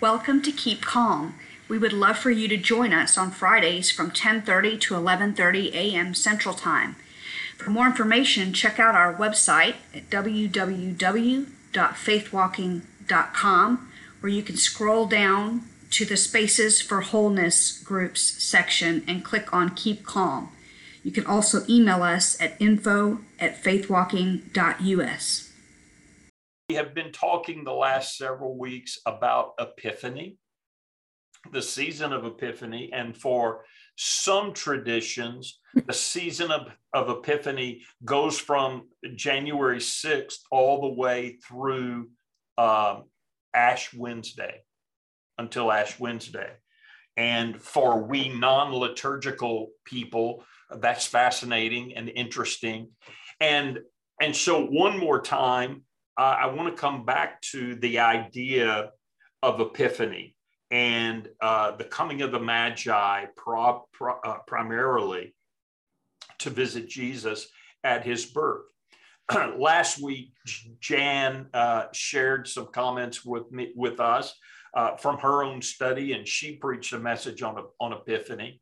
Welcome to Keep Calm. We would love for you to join us on Fridays from 10:30 to 11:30 a.m. Central Time. For more information, check out our website at www.faithwalking.com where you can scroll down to the Spaces for Wholeness groups section and click on Keep Calm. You can also email us at info at faithwalking.us. We have been talking the last several weeks about Epiphany, the season of Epiphany, and for some traditions, the season of, of Epiphany goes from January 6th all the way through um, Ash Wednesday until Ash Wednesday. And for we non liturgical people, that's fascinating and interesting. And, and so, one more time, uh, I want to come back to the idea of epiphany and uh, the coming of the Magi pro, pro, uh, primarily to visit Jesus at his birth. Last week, Jan uh, shared some comments with me with us uh, from her own study, and she preached a message on on Epiphany.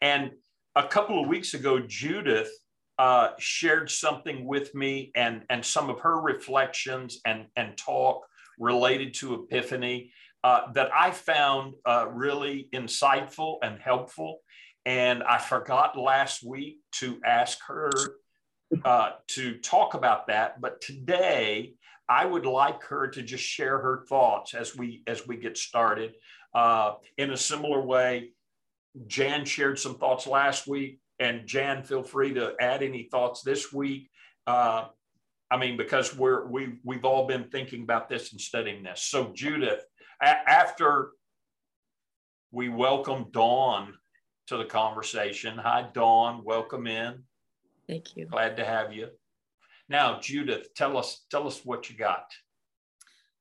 And a couple of weeks ago, Judith uh, shared something with me and, and some of her reflections and, and talk related to Epiphany uh, that I found uh, really insightful and helpful. And I forgot last week to ask her uh, to talk about that. But today, I would like her to just share her thoughts as we as we get started. Uh, in a similar way, Jan shared some thoughts last week and Jan, feel free to add any thoughts this week. Uh, I mean, because we're we we've all been thinking about this and studying this. So Judith, a- after we welcome Dawn to the conversation. Hi, Dawn. Welcome in. Thank you. Glad to have you. Now, Judith, tell us tell us what you got.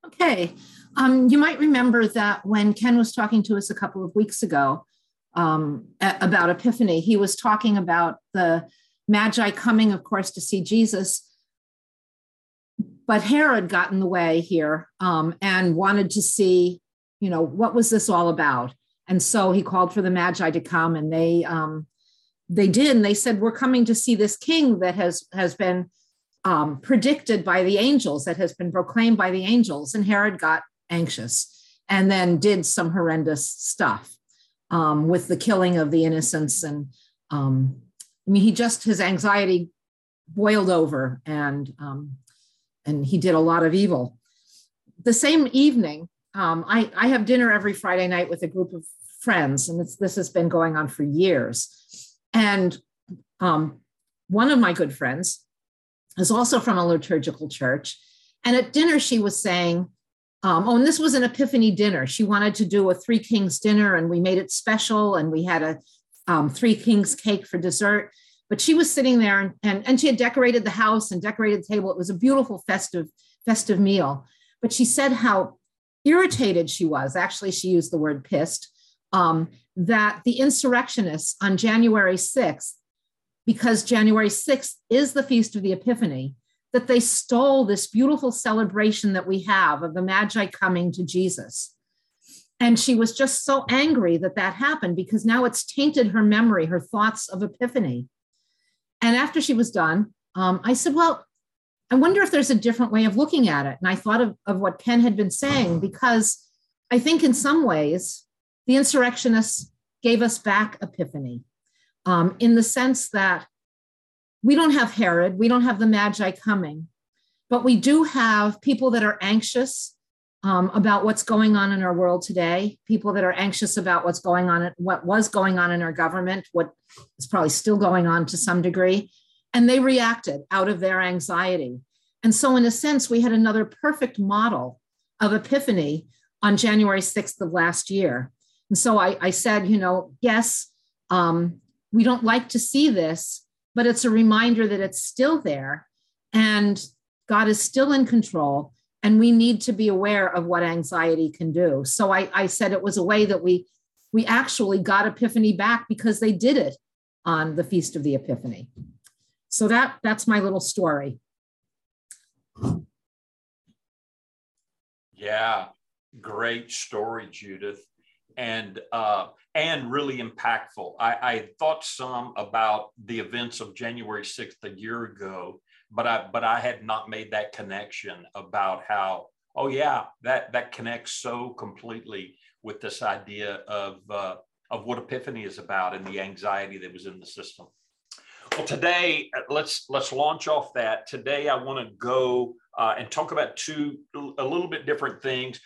Okay. Um, you might remember that when Ken was talking to us a couple of weeks ago, um, about Epiphany. He was talking about the Magi coming, of course, to see Jesus. But Herod got in the way here um, and wanted to see, you know, what was this all about? And so he called for the Magi to come, and they um, they did. And they said, "We're coming to see this king that has has been um, predicted by the angels, that has been proclaimed by the angels." And Herod got anxious and then did some horrendous stuff um, with the killing of the innocents. And um, I mean, he just, his anxiety boiled over and, um, and he did a lot of evil. The same evening, um, I, I have dinner every Friday night with a group of friends, and this has been going on for years. And um, one of my good friends is also from a liturgical church. And at dinner, she was saying, um, oh, and this was an Epiphany dinner. She wanted to do a Three Kings dinner, and we made it special, and we had a um, Three Kings cake for dessert. But she was sitting there, and, and, and she had decorated the house and decorated the table. It was a beautiful festive festive meal. But she said how irritated she was. Actually, she used the word pissed. Um, that the insurrectionists on January 6th, because January 6th is the feast of the Epiphany, that they stole this beautiful celebration that we have of the Magi coming to Jesus. And she was just so angry that that happened because now it's tainted her memory, her thoughts of Epiphany. And after she was done, um, I said, Well, I wonder if there's a different way of looking at it. And I thought of, of what Ken had been saying, because I think in some ways, the insurrectionists gave us back Epiphany um, in the sense that we don't have Herod, we don't have the Magi coming, but we do have people that are anxious um, about what's going on in our world today, people that are anxious about what's going on, what was going on in our government, what is probably still going on to some degree. And they reacted out of their anxiety. And so, in a sense, we had another perfect model of epiphany on January 6th of last year. And so I, I said, you know, yes, um, we don't like to see this, but it's a reminder that it's still there and God is still in control. And we need to be aware of what anxiety can do. So I, I said it was a way that we we actually got Epiphany back because they did it on the Feast of the Epiphany. So that that's my little story. Yeah, great story, Judith, and uh, and really impactful. I, I thought some about the events of January sixth a year ago, but I but I had not made that connection about how oh yeah that that connects so completely with this idea of uh, of what Epiphany is about and the anxiety that was in the system. Well, today let's let's launch off that. Today I want to go uh, and talk about two a little bit different things,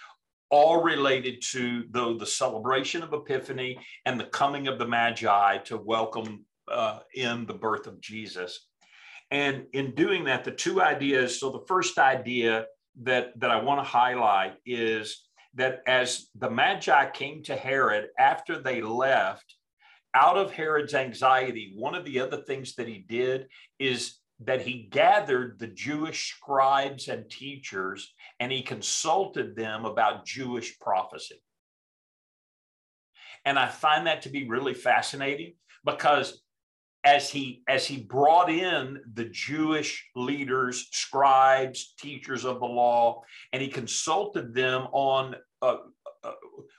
all related to the the celebration of Epiphany and the coming of the Magi to welcome uh, in the birth of Jesus. And in doing that, the two ideas. So the first idea that that I want to highlight is that as the Magi came to Herod after they left, out of Herod's anxiety, one of the other things that he did is that he gathered the Jewish scribes and teachers and he consulted them about Jewish prophecy. And I find that to be really fascinating because as he as he brought in the Jewish leaders, scribes, teachers of the law, and he consulted them on uh, uh,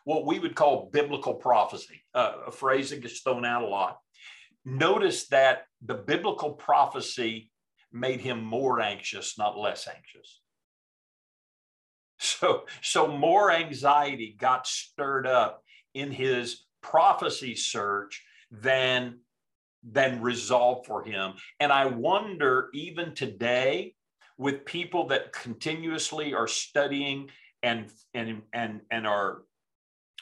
what we would call biblical prophecy, uh, a phrase that gets thrown out a lot. Notice that the biblical prophecy made him more anxious, not less anxious. So, so more anxiety got stirred up in his prophecy search than than resolve for him. And I wonder, even today, with people that continuously are studying and and and and are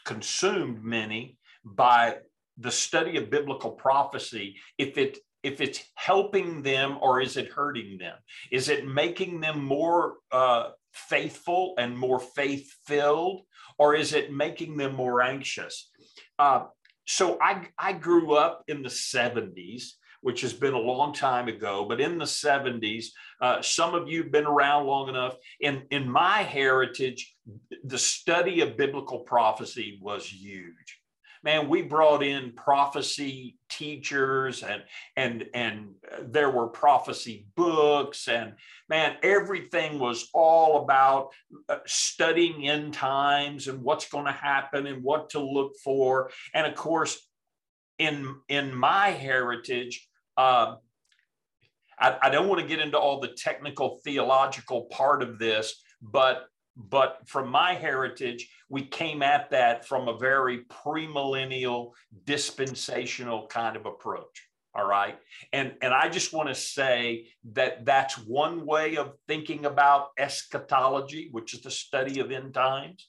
consumed many by the study of biblical prophecy if it if it's helping them or is it hurting them is it making them more uh, faithful and more faith filled or is it making them more anxious uh, so I, I grew up in the 70s which has been a long time ago, but in the 70s, uh, some of you have been around long enough. In, in my heritage, the study of biblical prophecy was huge. Man, we brought in prophecy teachers and and and there were prophecy books and man everything was all about uh, studying end times and what's going to happen and what to look for. And of course in in my heritage uh, I, I don't want to get into all the technical theological part of this but but from my heritage we came at that from a very premillennial dispensational kind of approach all right and and i just want to say that that's one way of thinking about eschatology which is the study of end times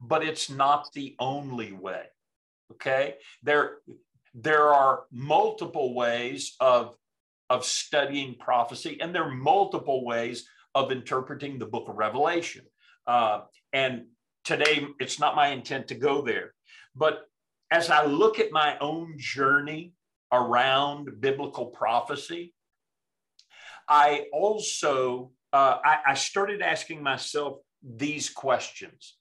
but it's not the only way okay there there are multiple ways of, of studying prophecy, and there are multiple ways of interpreting the book of Revelation. Uh, and today, it's not my intent to go there. But as I look at my own journey around biblical prophecy, I also uh, I, I started asking myself these questions.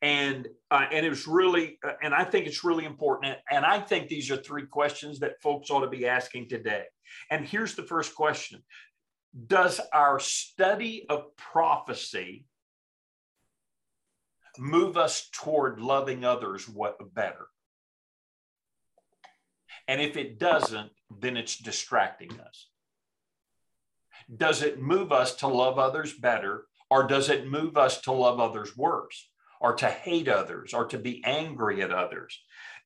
And uh, and it was really uh, and i think it's really important. And i think these are three questions that folks ought to be asking today. And here's the first question. Does our study of prophecy move us toward loving others what better and if it doesn't then it's distracting us does it move us to love others better or does it move us to love others worse or to hate others or to be angry at others.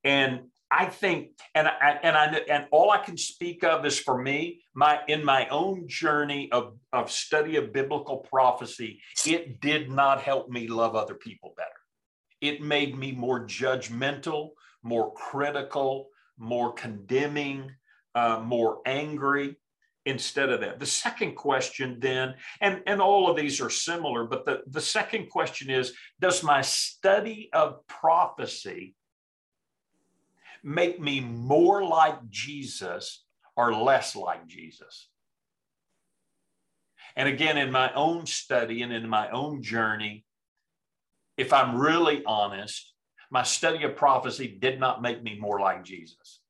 And I think, and I, and I, and all I can speak of is for me, my in my own journey of of study of biblical prophecy, it did not help me love other people better. It made me more judgmental, more critical, more condemning, uh, more angry instead of that. The second question then, and, and all of these are similar, but the, the second question is Does my study of prophecy make me more like Jesus or less like Jesus? And again, in my own study and in my own journey, if I'm really honest, my study of prophecy did not make me more like Jesus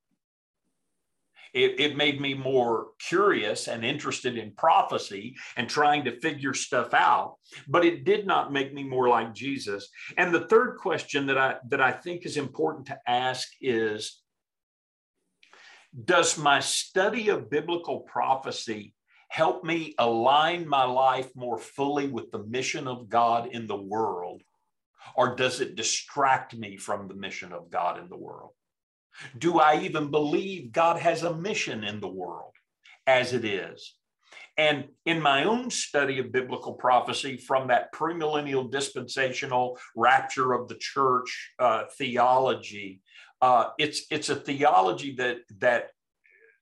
It, it made me more curious and interested in prophecy and trying to figure stuff out, but it did not make me more like Jesus. And the third question that I that I think is important to ask is does my study of biblical prophecy help me align my life more fully with the mission of God in the world? Or does it distract me from the mission of God in the world? Do I even believe God has a mission in the world as it is? And in my own study of biblical prophecy from that premillennial dispensational rapture of the church uh, theology, uh, it's it's a theology that that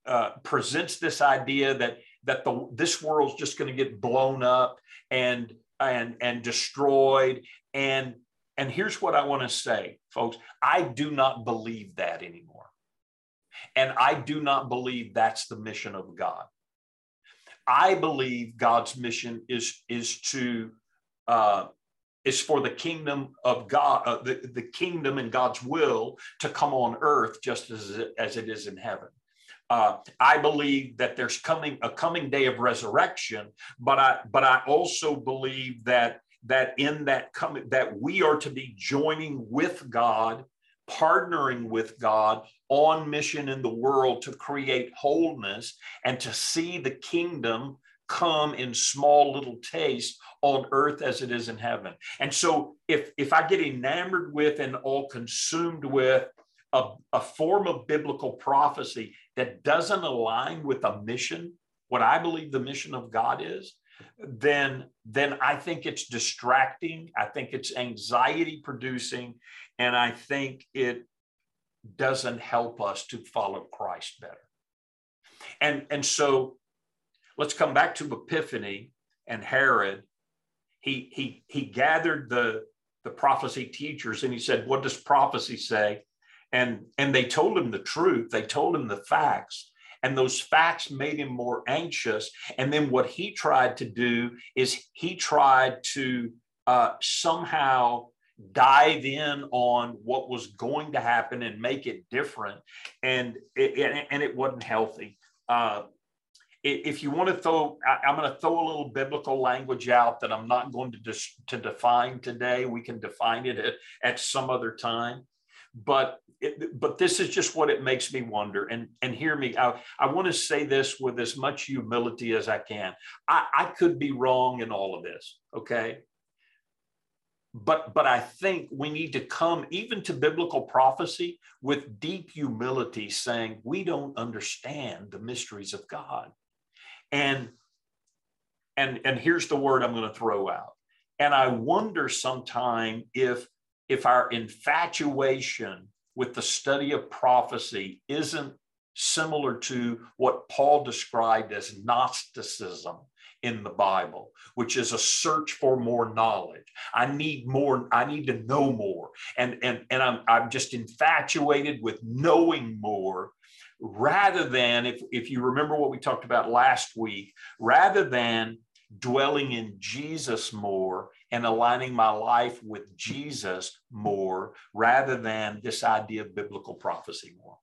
uh, presents this idea that that the this world's just going to get blown up and and and destroyed and and here's what I want to say, folks I do not believe that anymore. And I do not believe that's the mission of God. I believe God's mission is, is to uh, is for the kingdom of God, uh, the, the kingdom and God's will to come on earth just as it, as it is in heaven. Uh, I believe that there's coming a coming day of resurrection, but I but I also believe that that in that coming that we are to be joining with God, partnering with God on mission in the world to create wholeness and to see the kingdom come in small little taste on earth as it is in heaven. And so if if I get enamored with and all consumed with a, a form of biblical prophecy that doesn't align with a mission, what I believe the mission of God is, then then I think it's distracting. I think it's anxiety producing, and I think it doesn't help us to follow Christ better. And and so let's come back to Epiphany and Herod. He he he gathered the the prophecy teachers and he said, "What does prophecy say?" And and they told him the truth. They told him the facts. And those facts made him more anxious. And then what he tried to do is he tried to uh, somehow dive in on what was going to happen and make it different. And it, and it wasn't healthy. Uh, if you want to throw, I'm going to throw a little biblical language out that I'm not going to, dis, to define today. We can define it at, at some other time but it, but this is just what it makes me wonder and and hear me I, I want to say this with as much humility as i can. I, I could be wrong in all of this okay? But but i think we need to come even to biblical prophecy with deep humility saying we don't understand the mysteries of god. And and and here's the word i'm going to throw out. And i wonder sometime if if our infatuation with the study of prophecy isn't similar to what Paul described as Gnosticism in the Bible, which is a search for more knowledge. I need more, I need to know more. And, and, and I'm, I'm just infatuated with knowing more rather than, if, if you remember what we talked about last week, rather than dwelling in Jesus more and aligning my life with Jesus more rather than this idea of biblical prophecy more.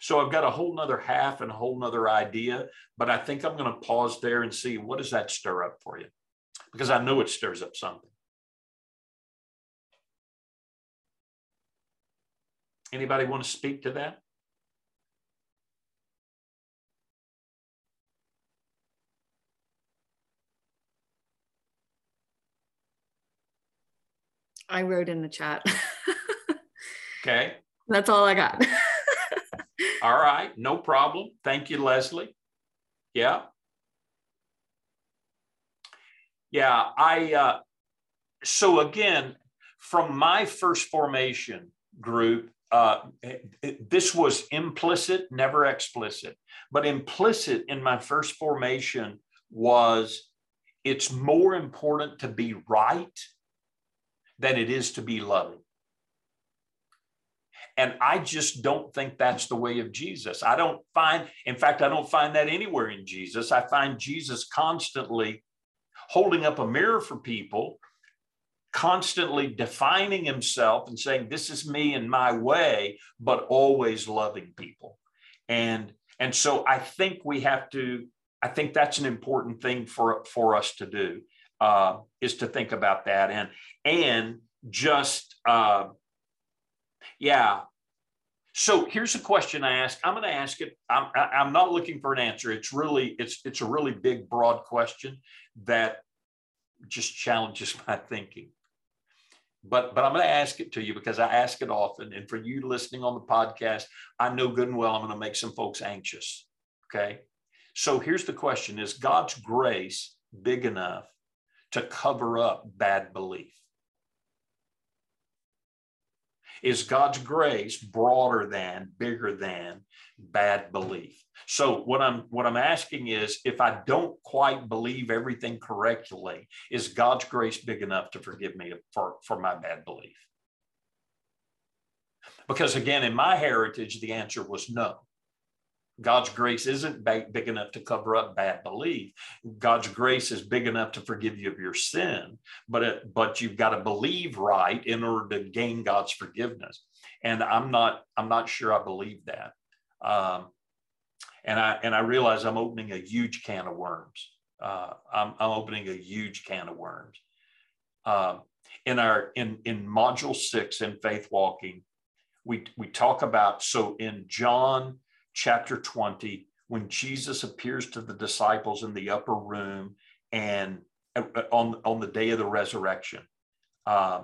So I've got a whole nother half and a whole nother idea, but I think I'm going to pause there and see what does that stir up for you? Because I know it stirs up something. Anybody want to speak to that? I wrote in the chat. okay. That's all I got. all right. No problem. Thank you, Leslie. Yeah. Yeah. I, uh, so again, from my first formation group, uh, this was implicit, never explicit, but implicit in my first formation was it's more important to be right than it is to be loving. And I just don't think that's the way of Jesus. I don't find, in fact, I don't find that anywhere in Jesus. I find Jesus constantly holding up a mirror for people constantly defining himself and saying, This is me and my way, but always loving people. And and so I think we have to, I think that's an important thing for, for us to do, uh, is to think about that. And and just uh, yeah. So here's a question I ask. I'm going to ask it. I'm I'm not looking for an answer. It's really it's it's a really big, broad question that just challenges my thinking but but I'm going to ask it to you because I ask it often. And for you listening on the podcast, I know good and well I'm going to make some folks anxious. Okay. So here's the question Is God's grace big enough to cover up bad belief? Is God's grace broader than, bigger than bad belief? So what I'm what I'm asking is if I don't quite believe everything correctly, is God's grace big enough to forgive me for, for my bad belief? Because again, in my heritage, the answer was no. God's grace isn't big enough to cover up bad belief. God's grace is big enough to forgive you of your sin, but it, but you've got to believe right in order to gain God's forgiveness. And I'm not I'm not sure I believe that. Um, and I and I realize I'm opening a huge can of worms. Uh, I'm, I'm opening a huge can of worms. Uh, in our in in module six in faith walking, we we talk about so in John chapter 20 when Jesus appears to the disciples in the upper room and uh, on on the day of the resurrection, uh,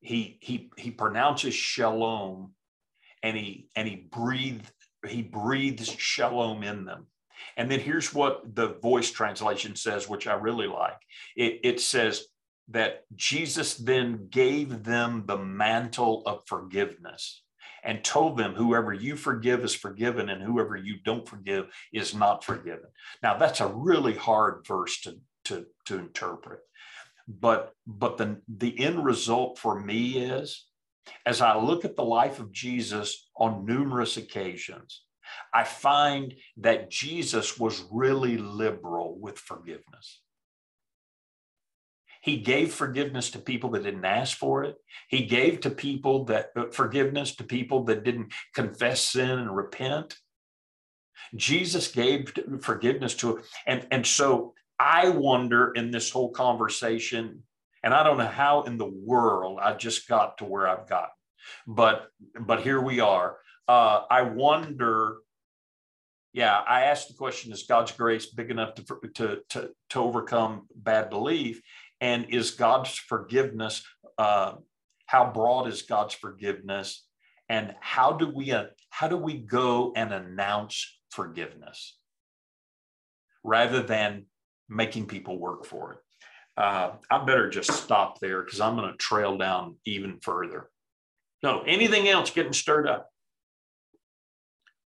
he he he pronounces shalom, and he and he breathed he breathes shalom in them. And then here's what the voice translation says, which I really like. It, it says that Jesus then gave them the mantle of forgiveness and told them, whoever you forgive is forgiven, and whoever you don't forgive is not forgiven. Now, that's a really hard verse to, to, to interpret. But, but the, the end result for me is as I look at the life of Jesus on numerous occasions, I find that Jesus was really liberal with forgiveness. He gave forgiveness to people that didn't ask for it. He gave to people that uh, forgiveness to people that didn't confess sin and repent. Jesus gave forgiveness to and and so I wonder in this whole conversation and I don't know how in the world I just got to where I've gotten, but but here we are. Uh, I wonder. Yeah, I asked the question: Is God's grace big enough to to to, to overcome bad belief? And is God's forgiveness? Uh, how broad is God's forgiveness? And how do we uh, how do we go and announce forgiveness rather than making people work for it? uh, I better just stop there because I'm going to trail down even further. No, anything else getting stirred up?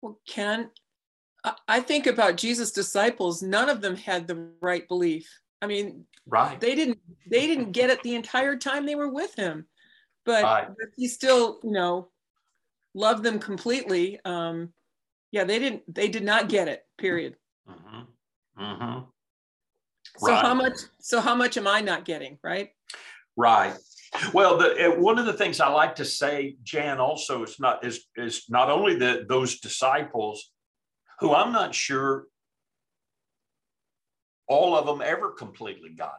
Well, Ken, I think about Jesus' disciples. None of them had the right belief. I mean, right? They didn't. They didn't get it the entire time they were with him, but, right. but he still, you know, loved them completely. Um, yeah, they didn't. They did not get it. Period. Mm-hmm. Mm-hmm. So right. how much? So how much am I not getting? Right. Right. Well, the, one of the things I like to say, Jan, also is not is is not only that those disciples, who I'm not sure all of them ever completely got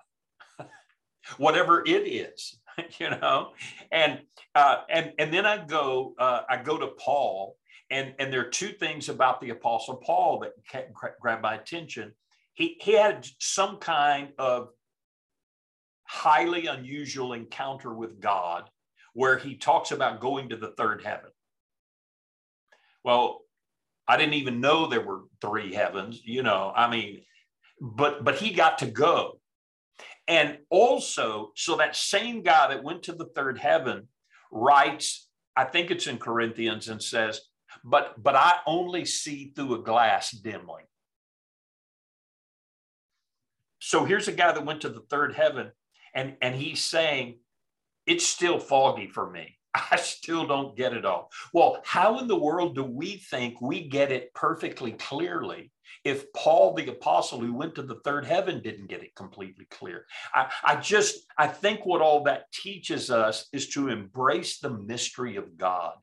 it, whatever it is, you know, and uh, and and then I go uh, I go to Paul, and and there are two things about the Apostle Paul that grabbed my attention. He, he had some kind of highly unusual encounter with God where he talks about going to the third heaven. Well, I didn't even know there were three heavens, you know, I mean, but but he got to go. And also, so that same guy that went to the third heaven writes, I think it's in Corinthians and says, but but I only see through a glass dimly. So here's a guy that went to the third heaven, and, and he's saying, It's still foggy for me. I still don't get it all. Well, how in the world do we think we get it perfectly clearly if Paul the apostle who went to the third heaven didn't get it completely clear? I, I just, I think what all that teaches us is to embrace the mystery of God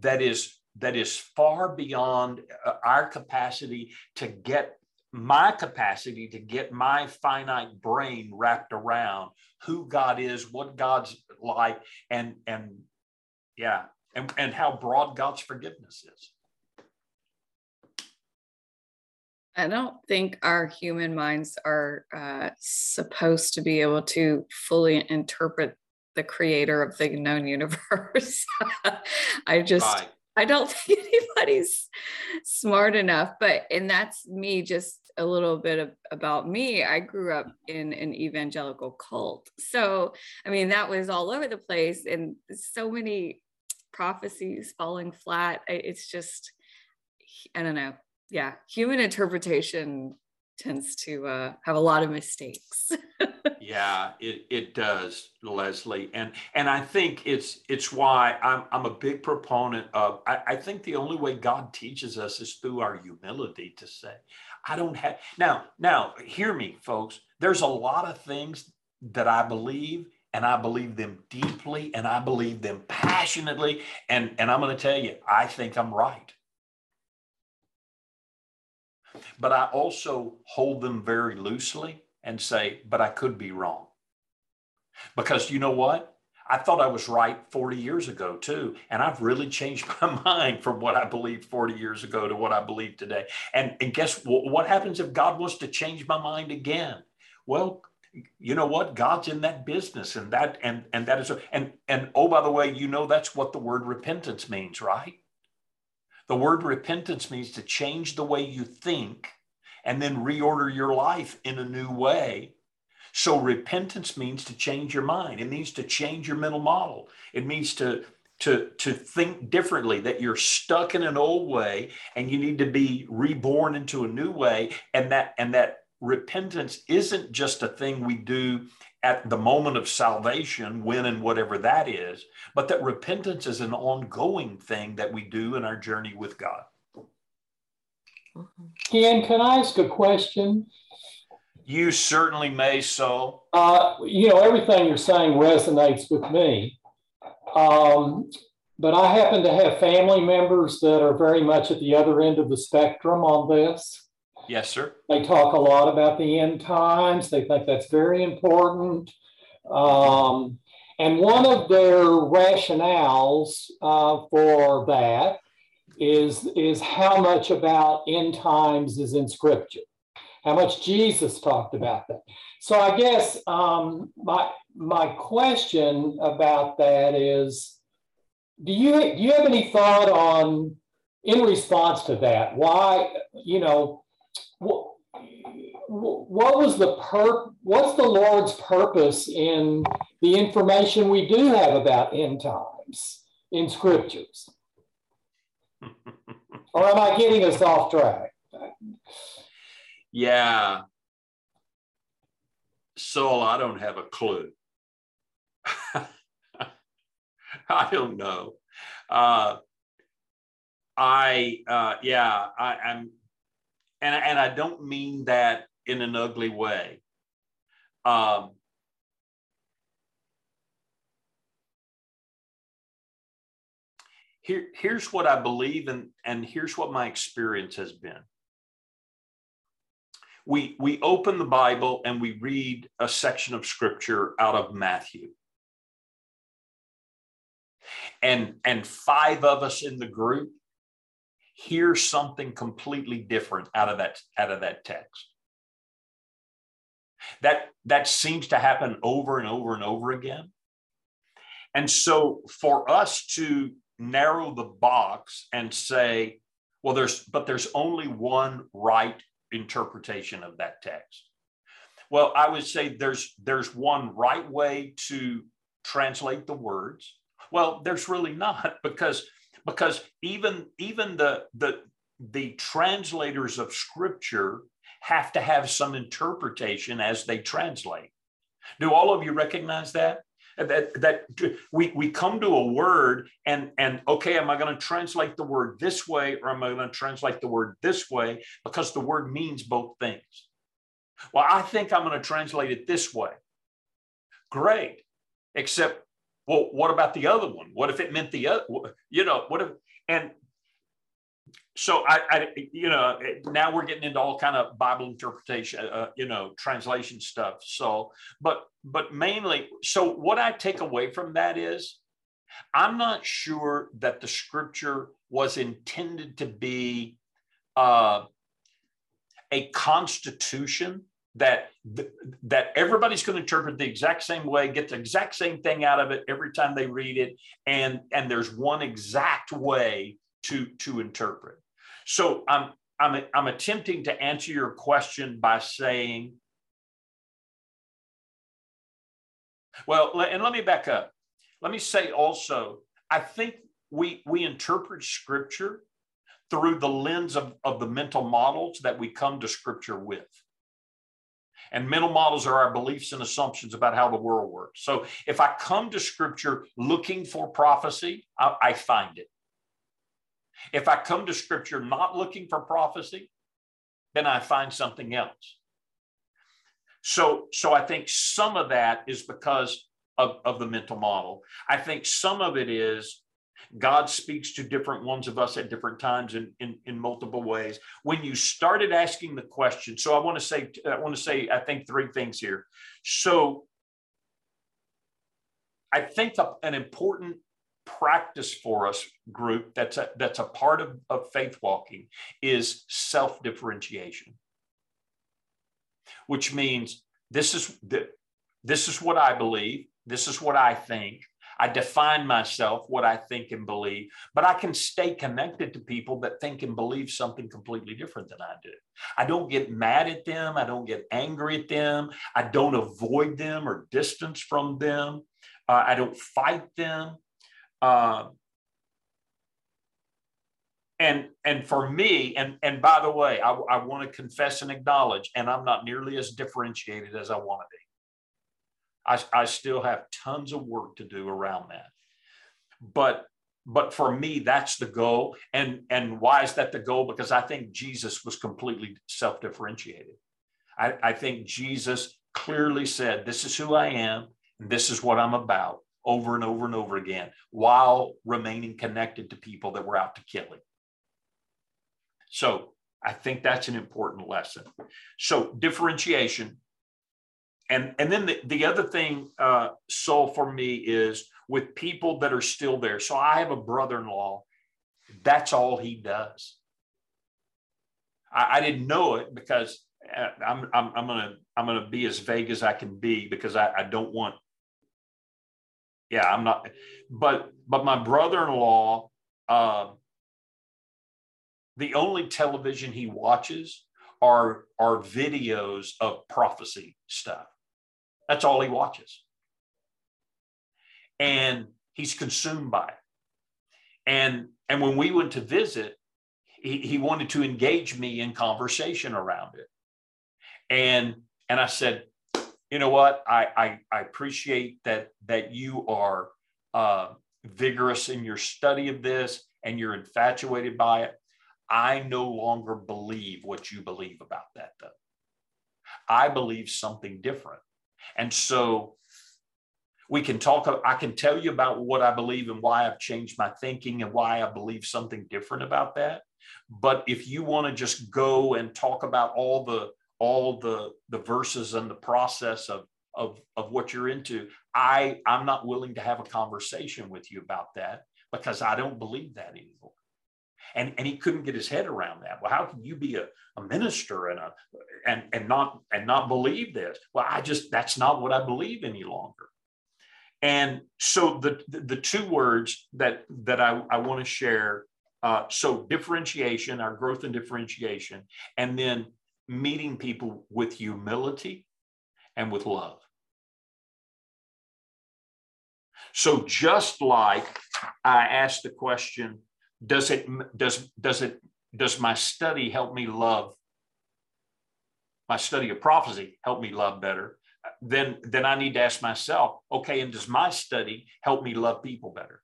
that is that is far beyond uh, our capacity to get my capacity to get my finite brain wrapped around who God is, what God's like, and and yeah, and, and how broad God's forgiveness is. I don't think our human minds are uh, supposed to be able to fully interpret the creator of the known universe. I just right. I don't think anybody's smart enough. But and that's me just a little bit of, about me. I grew up in an evangelical cult. So I mean that was all over the place and so many prophecies falling flat. It's just I don't know. Yeah, human interpretation tends to uh, have a lot of mistakes. yeah, it, it does, Leslie, and and I think it's it's why I'm I'm a big proponent of. I, I think the only way God teaches us is through our humility to say, I don't have now. Now, hear me, folks. There's a lot of things that I believe, and I believe them deeply, and I believe them passionately, and and I'm going to tell you, I think I'm right but I also hold them very loosely and say, but I could be wrong. Because you know what? I thought I was right 40 years ago too. And I've really changed my mind from what I believed 40 years ago to what I believe today. And, and guess what, what happens if God wants to change my mind again? Well, you know what god's in that business and that and and that is and and oh by the way you know that's what the word repentance means right the word repentance means to change the way you think and then reorder your life in a new way. So repentance means to change your mind. It means to change your mental model. It means to to to think differently that you're stuck in an old way and you need to be reborn into a new way and that and that repentance isn't just a thing we do at the moment of salvation, when and whatever that is, but that repentance is an ongoing thing that we do in our journey with God. Ken, can I ask a question? You certainly may so. Uh, you know, everything you're saying resonates with me. Um, but I happen to have family members that are very much at the other end of the spectrum on this. Yes, sir. They talk a lot about the end times. They think that's very important. Um, and one of their rationales uh, for that is, is how much about end times is in scripture, how much Jesus talked about that. So I guess um, my, my question about that is, do you, do you have any thought on, in response to that, why, you know, what, what was the per what's the Lord's purpose in the information we do have about end times in scriptures? or am I getting us off track? Yeah. So I don't have a clue. I don't know. Uh, I uh, yeah, I, I'm and, and I don't mean that in an ugly way. Um, here, here's what I believe, and, and here's what my experience has been. We, we open the Bible and we read a section of scripture out of Matthew. And, and five of us in the group hear something completely different out of that out of that text. That that seems to happen over and over and over again. And so for us to narrow the box and say well there's but there's only one right interpretation of that text. Well i would say there's there's one right way to translate the words. Well there's really not because because even even the the the translators of scripture have to have some interpretation as they translate. Do all of you recognize that? That that we we come to a word and and okay am i going to translate the word this way or am i going to translate the word this way? Because the word means both things. Well i think i'm going to translate it this way. Great except well what about the other one? What if it meant the other you know what if and so I, I, you know now we're getting into all kind of bible interpretation uh, you know translation stuff so but but mainly so what i take away from that is i'm not sure that the scripture was intended to be uh, a constitution that that everybody's going to interpret the exact same way get the exact same thing out of it every time they read it and and there's one exact way to to interpret so I'm I'm I'm attempting to answer your question by saying, well, and let me back up. Let me say also, I think we we interpret scripture through the lens of, of the mental models that we come to scripture with. And mental models are our beliefs and assumptions about how the world works. So if I come to scripture looking for prophecy, I, I find it. If I come to scripture not looking for prophecy, then I find something else. So, so I think some of that is because of, of the mental model. I think some of it is God speaks to different ones of us at different times in, in, in, multiple ways. When you started asking the question, so I want to say, I want to say, I think three things here. So I think an important practice for us group that's a, that's a part of, of faith walking is self differentiation, which means this is the, this is what I believe, this is what I think. I define myself, what I think and believe, but I can stay connected to people that think and believe something completely different than I do. I don't get mad at them. I don't get angry at them. I don't avoid them or distance from them. Uh, I don't fight them. Uh, and and for me, and and by the way, I, I want to confess and acknowledge, and I'm not nearly as differentiated as I want to be. I, I still have tons of work to do around that. But but for me, that's the goal. And and why is that the goal? Because I think Jesus was completely self-differentiated. I, I think Jesus clearly said, This is who I am, and this is what I'm about over and over and over again while remaining connected to people that were out to kill him. So I think that's an important lesson. So differentiation. And, and then the, the other thing, uh, so for me is with people that are still there. So I have a brother-in-law. That's all he does. I, I didn't know it because uh, I'm, I'm, I'm gonna I'm gonna be as vague as I can be because I, I don't want yeah, I'm not. But but my brother-in-law, uh, the only television he watches are are videos of prophecy stuff. That's all he watches, and he's consumed by it. And and when we went to visit, he, he wanted to engage me in conversation around it, and and I said, you know what? I I, I appreciate that that you are uh, vigorous in your study of this and you're infatuated by it. I no longer believe what you believe about that, though. I believe something different, and so we can talk. I can tell you about what I believe and why I've changed my thinking and why I believe something different about that. But if you want to just go and talk about all the all the the verses and the process of of of what you're into i i'm not willing to have a conversation with you about that because i don't believe that anymore and and he couldn't get his head around that. Well how can you be a, a minister and a and and not and not believe this? Well i just that's not what i believe any longer. And so the the, the two words that that i, I want to share uh, so differentiation our growth and differentiation and then meeting people with humility and with love. So just like I asked the question, does it does does it does my study help me love my study of prophecy help me love better? then then I need to ask myself, okay, and does my study help me love people better?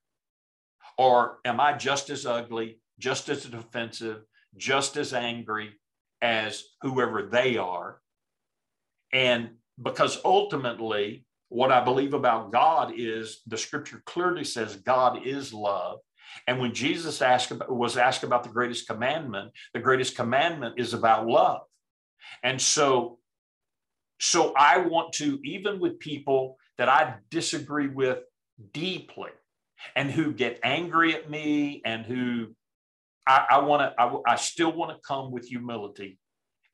Or am I just as ugly, just as defensive, just as angry as whoever they are? And because ultimately, what I believe about God is the scripture clearly says God is love. And when Jesus asked about, was asked about the greatest commandment, the greatest commandment is about love. And so so I want to, even with people that I disagree with deeply and who get angry at me and who I, I want to, I, I still want to come with humility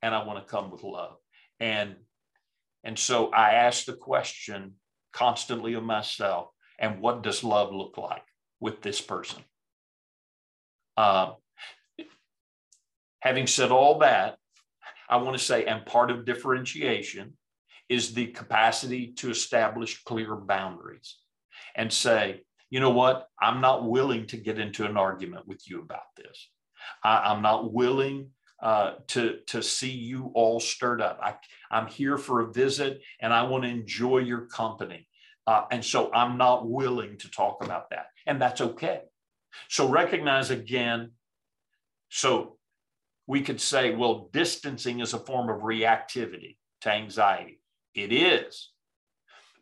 and I want to come with love. And and so I ask the question constantly of myself, and what does love look like with this person? Uh, having said all that, I want to say, and part of differentiation is the capacity to establish clear boundaries and say, you know what, I'm not willing to get into an argument with you about this. I, am not willing uh, to, to see you all stirred up. I, I'm here for a visit and I want to enjoy your company. Uh, and so I'm not willing to talk about that. And that's okay. So recognize again. So we could say, well, distancing is a form of reactivity to anxiety. It is.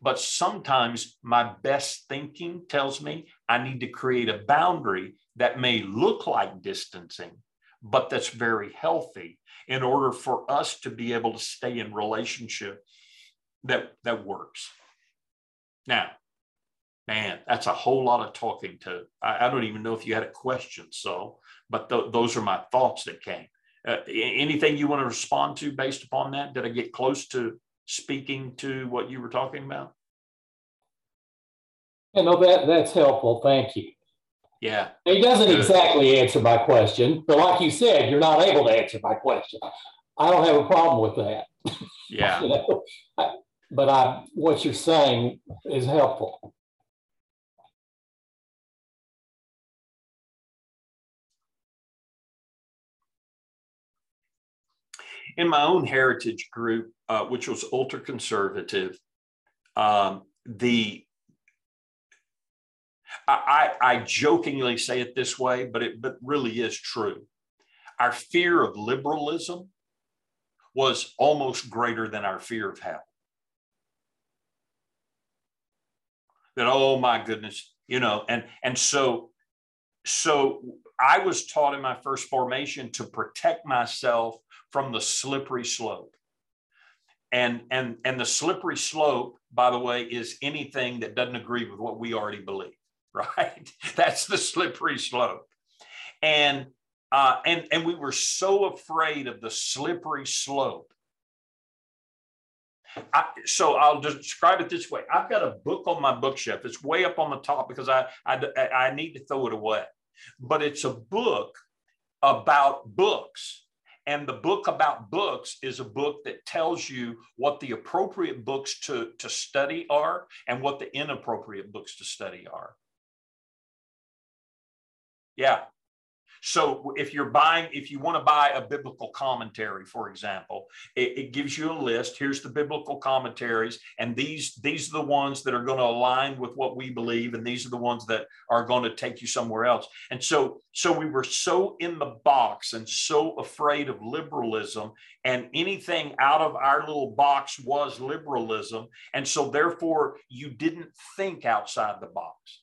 But sometimes my best thinking tells me I need to create a boundary that may look like distancing, but that's very healthy in order for us to be able to stay in relationship that, that works. Now, man, that's a whole lot of talking to. I, I don't even know if you had a question, so, but th- those are my thoughts that came. Uh, anything you want to respond to based upon that? Did I get close to speaking to what you were talking about? You know, that, that's helpful. Thank you. Yeah. He doesn't exactly answer my question, but like you said, you're not able to answer my question. I don't have a problem with that. Yeah. you know? but I, what you're saying is helpful. In my own heritage group, uh, which was ultra conservative, um, the I, I, jokingly say it this way, but it but really is true. Our fear of liberalism was almost greater than our fear of hell. That oh my goodness, you know, and and so so I was taught in my first formation to protect myself from the slippery slope. And, and, and the slippery slope, by the way, is anything that doesn't agree with what we already believe, right? That's the slippery slope. And, uh, and, and we were so afraid of the slippery slope. I, so I'll describe it this way. I've got a book on my bookshelf. It's way up on the top because I, I, I need to throw it away. But it's a book about books and the book about books is a book that tells you what the appropriate books to, to study are and what the inappropriate books to study are. Yeah, so if you're buying, if you want to buy a biblical commentary, for example, it, it, gives you a list. Here's the biblical commentaries, and these these are the ones that are going to align with what we believe, and these are the ones that are going to take you somewhere else. And so, so we were so in the box and so afraid of liberalism, and anything out of our little box was liberalism, and so therefore you didn't think outside the box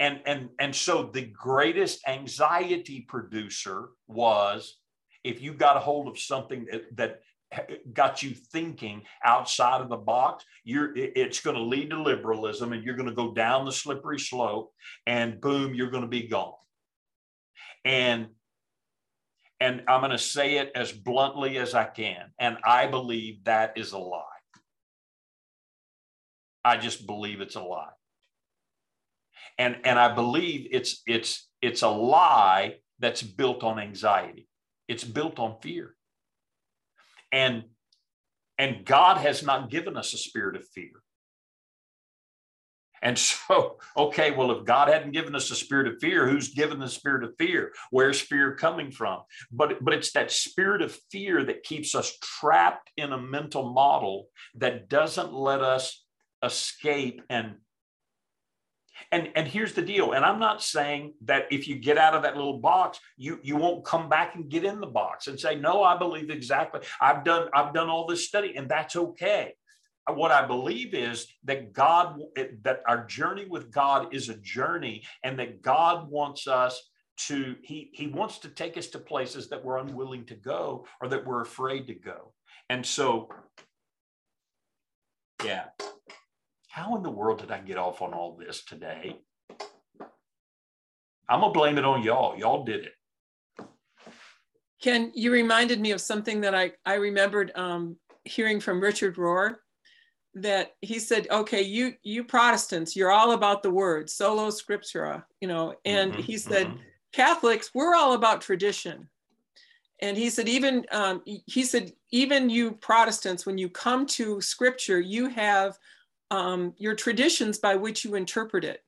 and and and so the greatest anxiety producer was if you got a hold of something that, that got you thinking outside of the box you're it's going to lead to liberalism and you're going to go down the slippery slope and boom you're going to be gone. And and i'm going to say it as bluntly as i can and i believe that is a lie. I just believe it's a lie and and i believe it's it's it's a lie that's built on anxiety it's built on fear and and god has not given us a spirit of fear And so, okay, well, if God hadn't given us a spirit of fear, who's given the spirit of fear? Where's fear coming from? But but it's that spirit of fear that keeps us trapped in a mental model that doesn't let us escape and and and here's the deal and i'm not saying that if you get out of that little box you you won't come back and get in the box and say no i believe exactly i've done i've done all this study and that's okay uh, what I believe is that God, eh, that our journey with God is a journey, and that God wants us to, He, he wants to take us to places that we're unwilling to go or that we're afraid to go. And so, yeah. How in the world did I get off on all this today? I'm gonna blame it on y'all. Y'all did it. Ken, you reminded me of something that I, I remembered um, hearing from Richard Rohr that he said, okay, you you Protestants, you're all about the word, sola scriptura, you know, and mm-hmm, he said, mm-hmm. Catholics, we're all about tradition. And he said, even um, he said, even you Protestants, when you come to scripture, you have um, your traditions by which you interpret it.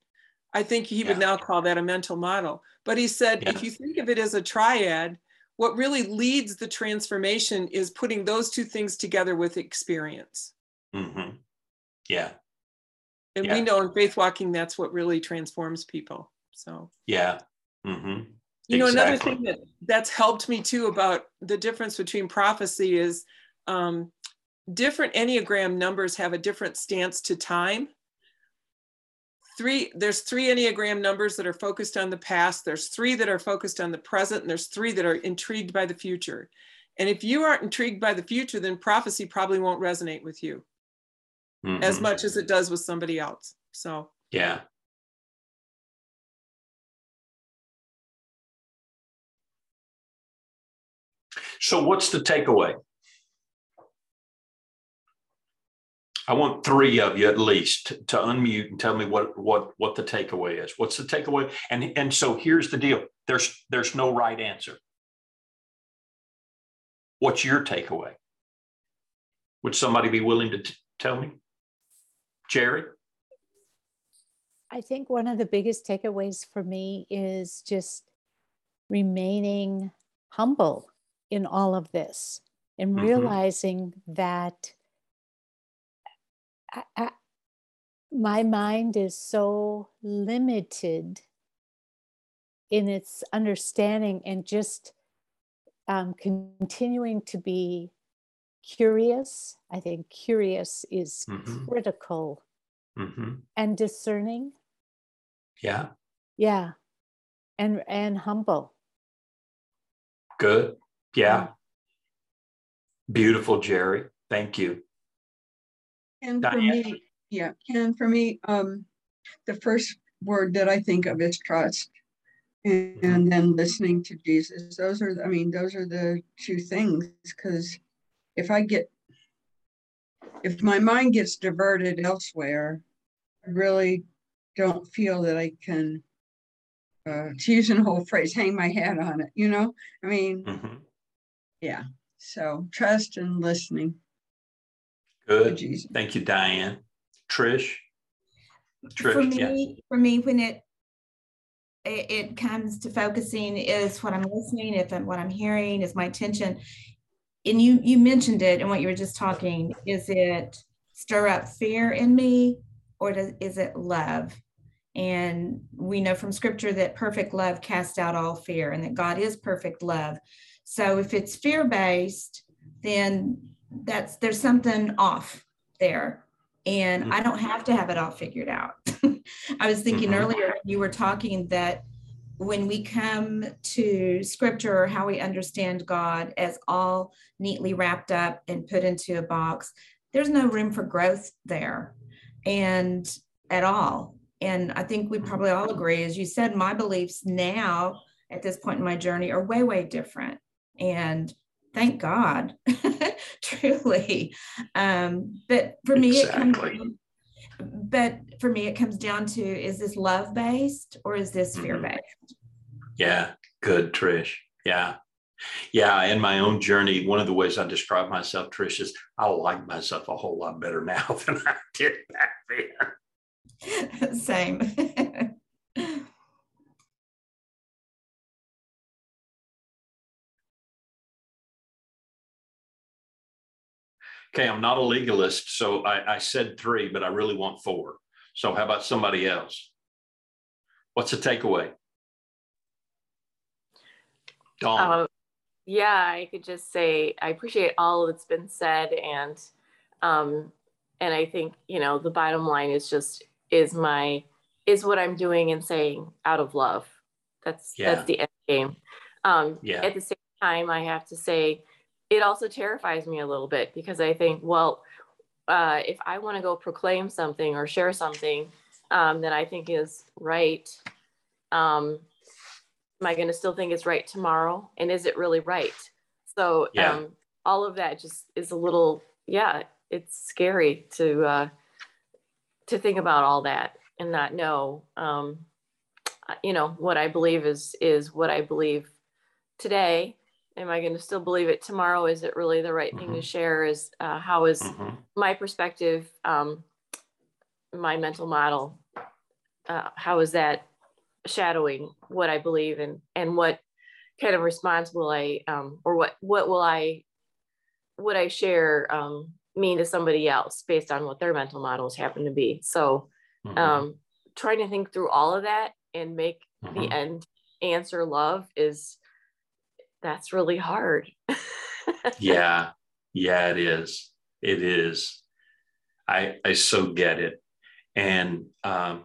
I think he yeah. would now call that a mental model. But he said, yeah. if you think of it as a triad, what really leads the transformation is putting those two things together with experience. Mm-hmm. Yeah. And yeah. we know in faith walking, that's what really transforms people. So, yeah. Mm-hmm. You know, exactly. another thing that that's helped me too about the difference between prophecy is um, different Enneagram numbers have a different stance to time. Three, there's three Enneagram numbers that are focused on the past, there's three that are focused on the present, and there's three that are intrigued by the future. And if you aren't intrigued by the future, then prophecy probably won't resonate with you mm-hmm. as much as it does with somebody else. So, yeah. So, what's the takeaway? I want three of you at least to, to unmute and tell me what what what the takeaway is. What's the takeaway? And and so here's the deal. There's there's no right answer. What's your takeaway? Would somebody be willing to t- tell me? Jerry? I think one of the biggest takeaways for me is just remaining humble in all of this and mm-hmm. realizing that I, I, my mind is so limited in its understanding and just um, continuing to be curious. I think curious is mm-hmm. critical mm-hmm. and discerning. Yeah. Yeah. And and humble. Good. Yeah. Beautiful, Jerry. Thank you. And Diane? for me, yeah, and for me, um, the first word that I think of is trust. And, mm-hmm. and then listening to Jesus. Those are, I mean, those are the two things because if I get, if my mind gets diverted elsewhere, I really don't feel that I can, uh, to use an old phrase, hang my hat on it, you know? I mean, mm-hmm. yeah. So trust and listening. Good. Thank you, Diane. Trish? Trish for me, yeah. for me, when it, it it comes to focusing is what I'm listening, if I'm, what I'm hearing is my attention and you you mentioned it and what you were just talking is it stir up fear in me or does, is it love and we know from scripture that perfect love casts out all fear and that god is perfect love so if it's fear based then that's there's something off there and mm-hmm. i don't have to have it all figured out i was thinking mm-hmm. earlier you were talking that when we come to scripture or how we understand God as all neatly wrapped up and put into a box, there's no room for growth there and at all. And I think we probably all agree, as you said, my beliefs now at this point in my journey are way, way different. And thank God, truly. Um, but for me, exactly. it comes, but for me, it comes down to is this love based or is this fear mm-hmm. based? Yeah, good, Trish. Yeah. Yeah, in my own journey, one of the ways I describe myself, Trish, is I like myself a whole lot better now than I did back then. Same. okay, I'm not a legalist, so I, I said three, but I really want four. So how about somebody else? What's the takeaway? Dawn. Uh, yeah, I could just say I appreciate all that's been said, and um, and I think you know the bottom line is just is my is what I'm doing and saying out of love. That's yeah. that's the end game. Um, yeah. At the same time, I have to say it also terrifies me a little bit because I think, well, uh, if I want to go proclaim something or share something um, that I think is right, um, am I going to still think it's right tomorrow? And is it really right? So yeah. um, all of that just is a little, yeah, it's scary to uh, to think about all that and not know, um, you know, what I believe is is what I believe today am I going to still believe it tomorrow? Is it really the right thing mm-hmm. to share? Is uh, how is mm-hmm. my perspective, um, my mental model, uh, how is that shadowing what I believe and and what kind of response will I um, or what what will I would I share um, mean to somebody else based on what their mental models happen to be? So mm-hmm. um, trying to think through all of that and make the mm-hmm. end answer love is that's really hard. yeah. Yeah, it is. It is. I I so get it. And um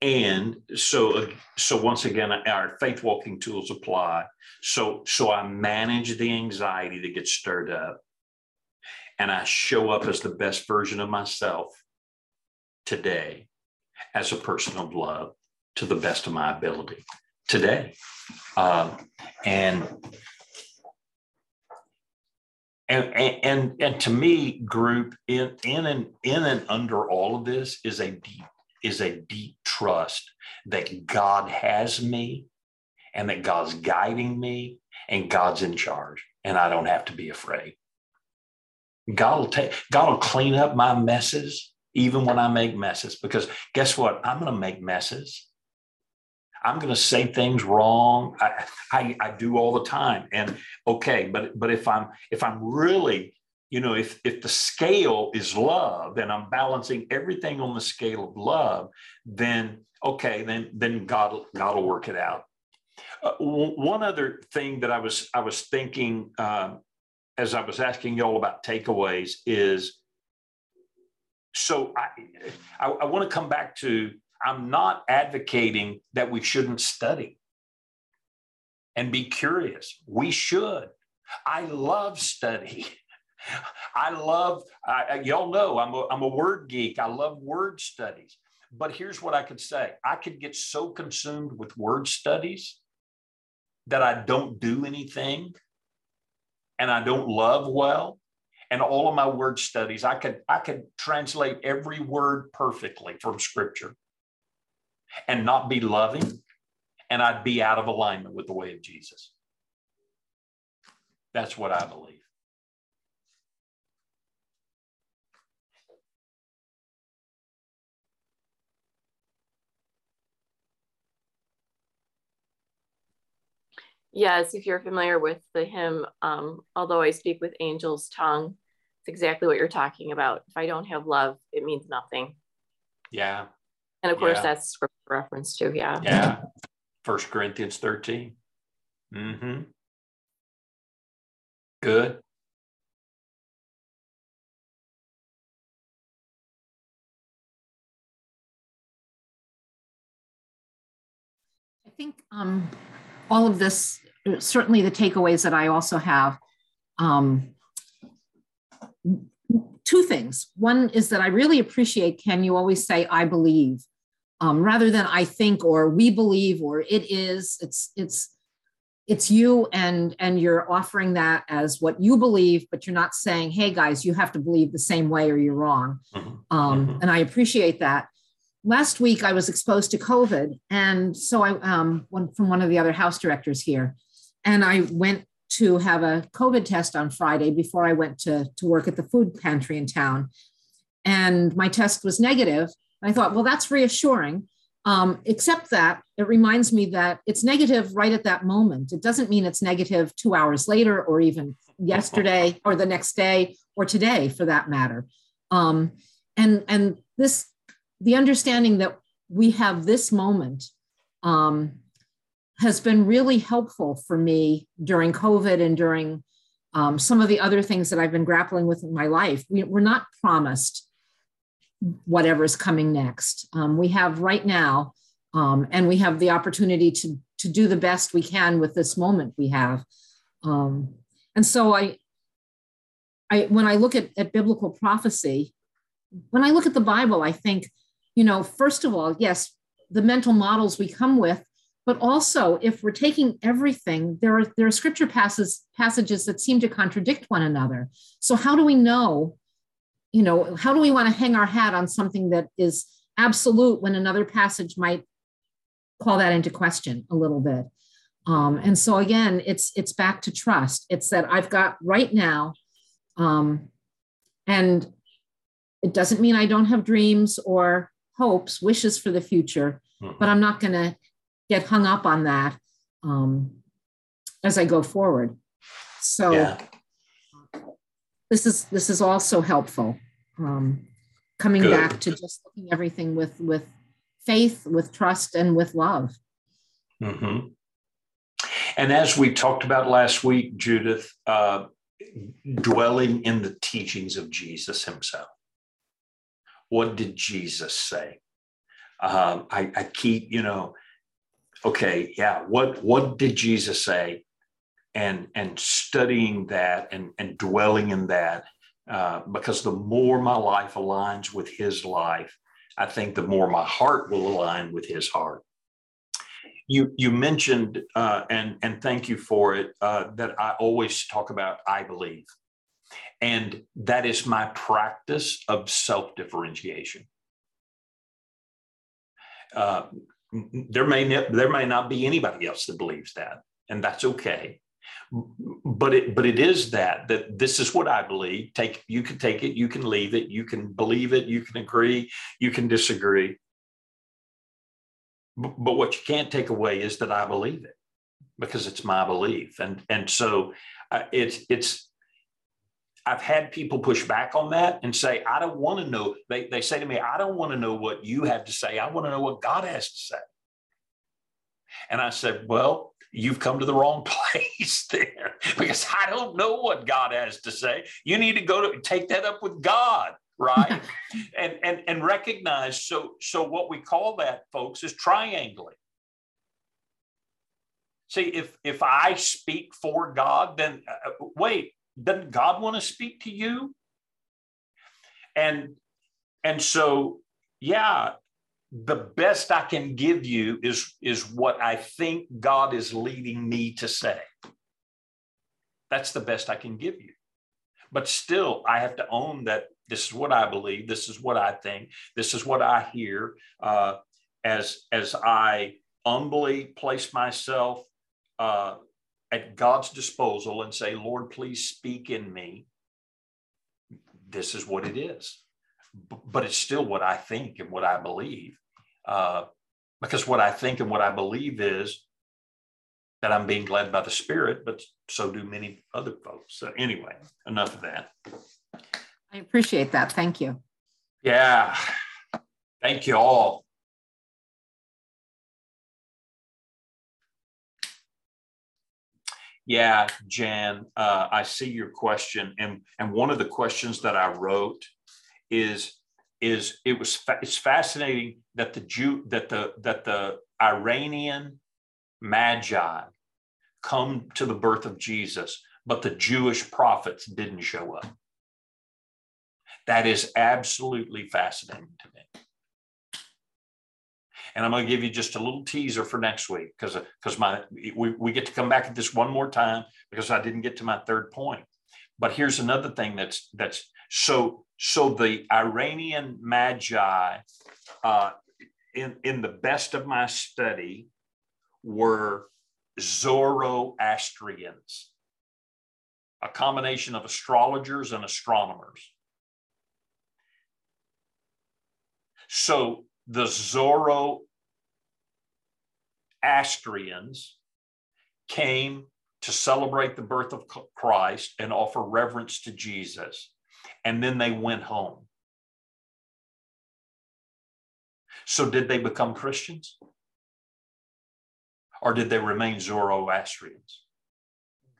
and so so once again our faith walking tools apply. So so I manage the anxiety that gets stirred up and I show up as the best version of myself today as a person of love to the best of my ability today. Uh, and and, and and to me, group in in and in and under all of this is a deep is a deep trust that God has me, and that God's guiding me, and God's in charge, and I don't have to be afraid. God will take God will clean up my messes even when I make messes because guess what? I'm going to make messes. I'm going to say things wrong. I, I, I do all the time. And okay, but but if I'm if I'm really you know if if the scale is love and i'm balancing everything on the scale of love then okay then then god god will work it out uh, one other thing that i was i was thinking uh, as i was asking y'all about takeaways is so i i, I want to come back to I'm not advocating that we shouldn't study and be curious. We should. I love study. I love, I, y'all know I'm a, I'm a word geek. I love word studies. But here's what I could say I could get so consumed with word studies that I don't do anything and I don't love well. And all of my word studies, I could I could translate every word perfectly from scripture and not be loving, and I'd be out of alignment with the way of Jesus. That's what I believe. Yes, if you're familiar with the hymn, um, although I speak with angels' tongue, it's exactly what you're talking about. If I don't have love, it means nothing. Yeah. And of course, yeah. that's scripture reference to. Yeah. Yeah. First Corinthians 13. Mm-hmm. Good. I think um, all of this, certainly the takeaways that I also have, um, two things. One is that I really appreciate, Ken, you always say, I believe um, rather than I think or we believe or it is. It's it's it's you and and you're offering that as what you believe, but you're not saying, "Hey guys, you have to believe the same way or you're wrong." Mm-hmm. Um, mm-hmm. And I appreciate that. Last week I was exposed to COVID, and so I um, went from one of the other house directors here, and I went to have a COVID test on Friday before I went to, to work at the food pantry in town. And my test was negative, And I thought, well, that's reassuring. Um, except that it reminds me that it's negative right at that moment. It doesn't mean it's negative two hours later or even yesterday or the next day or today for that matter. Um, and and this the understanding that we have this moment um, has been really helpful for me during COVID and during um, some of the other things that I've been grappling with in my life. We, are not promised whatever's coming next. Um, we have right now, um, and we have the opportunity to to do the best we can with this moment we have. Um, and so I, I when I look at, at biblical prophecy, when I look at the Bible, I think, you know, first of all, yes, the mental models we come with, but also if we're taking everything, there are there are scripture passages passages that seem to contradict one another. So how do we know you know, how do we want to hang our hat on something that is absolute when another passage might call that into question a little bit? Um, and so again, it's it's back to trust. It's that I've got right now, um, and it doesn't mean I don't have dreams or hopes, wishes for the future, mm-hmm. but I'm not going to get hung up on that um, as I go forward. So. Yeah this is this is also helpful. Um, coming Good. back to just looking everything with with faith, with trust, and with love. Mm-hmm. And as we talked about last week, Judith, uh, dwelling in the teachings of Jesus Himself. What did Jesus say? Uh, I, I keep, you know, okay, yeah. What what did Jesus say? And and studying that and and dwelling in that uh, because the more my life aligns with his life i think the more my heart will align with his heart. You you mentioned uh, and and thank you for it uh, that i always talk about i believe. And that is my practice of self differentiation uh, there may there may not be anybody else that believes that and that's okay but it but it is that that this is what i believe take you can take it you can leave it you can believe it you can agree you can disagree but, but what you can't take away is that i believe it because it's my belief and and so uh, it's it's I've had people push back on that and say, I don't want to know. They, they say to me, I don't want to know what you have to say. I want to know what God has to say. And I said, Well, you've come to the wrong place there because I don't know what God has to say. You need to go to take that up with God, right? and and and recognize so so what we call that folks is triangling. See, if if I speak for God, then uh, uh wait, doesn't God want to speak to you? And and so yeah, the best I can give you is, is what I think God is leading me to say. That's the best I can give you. But still, I have to own that this is what I believe, this is what I think, this is what I hear. Uh, as, as I humbly place myself uh, at God's disposal and say, Lord, please speak in me, this is what it is. But it's still what I think and what I believe. Uh, because what I think and what I believe is that I'm being led by the Spirit, but so do many other folks. So, anyway, enough of that. I appreciate that. Thank you. Yeah. Thank you all. Yeah, Jan, uh, I see your question, and and one of the questions that I wrote is is it was fa- it's fascinating that the Jew that the that the Iranian magi come to the birth of Jesus, but the Jewish prophets didn't show up. That is absolutely fascinating to me. And I'm going to give you just a little teaser for next week because because my we, we get to come back at this one more time because I didn't get to my third point. But here's another thing that's that's so so the Iranian magi, uh, in in the best of my study, were Zoroastrians, a combination of astrologers and astronomers. So the Zoroastrians came to celebrate the birth of Christ and offer reverence to Jesus. And then they went home. So, did they become Christians? Or did they remain Zoroastrians?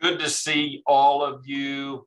Good to see all of you.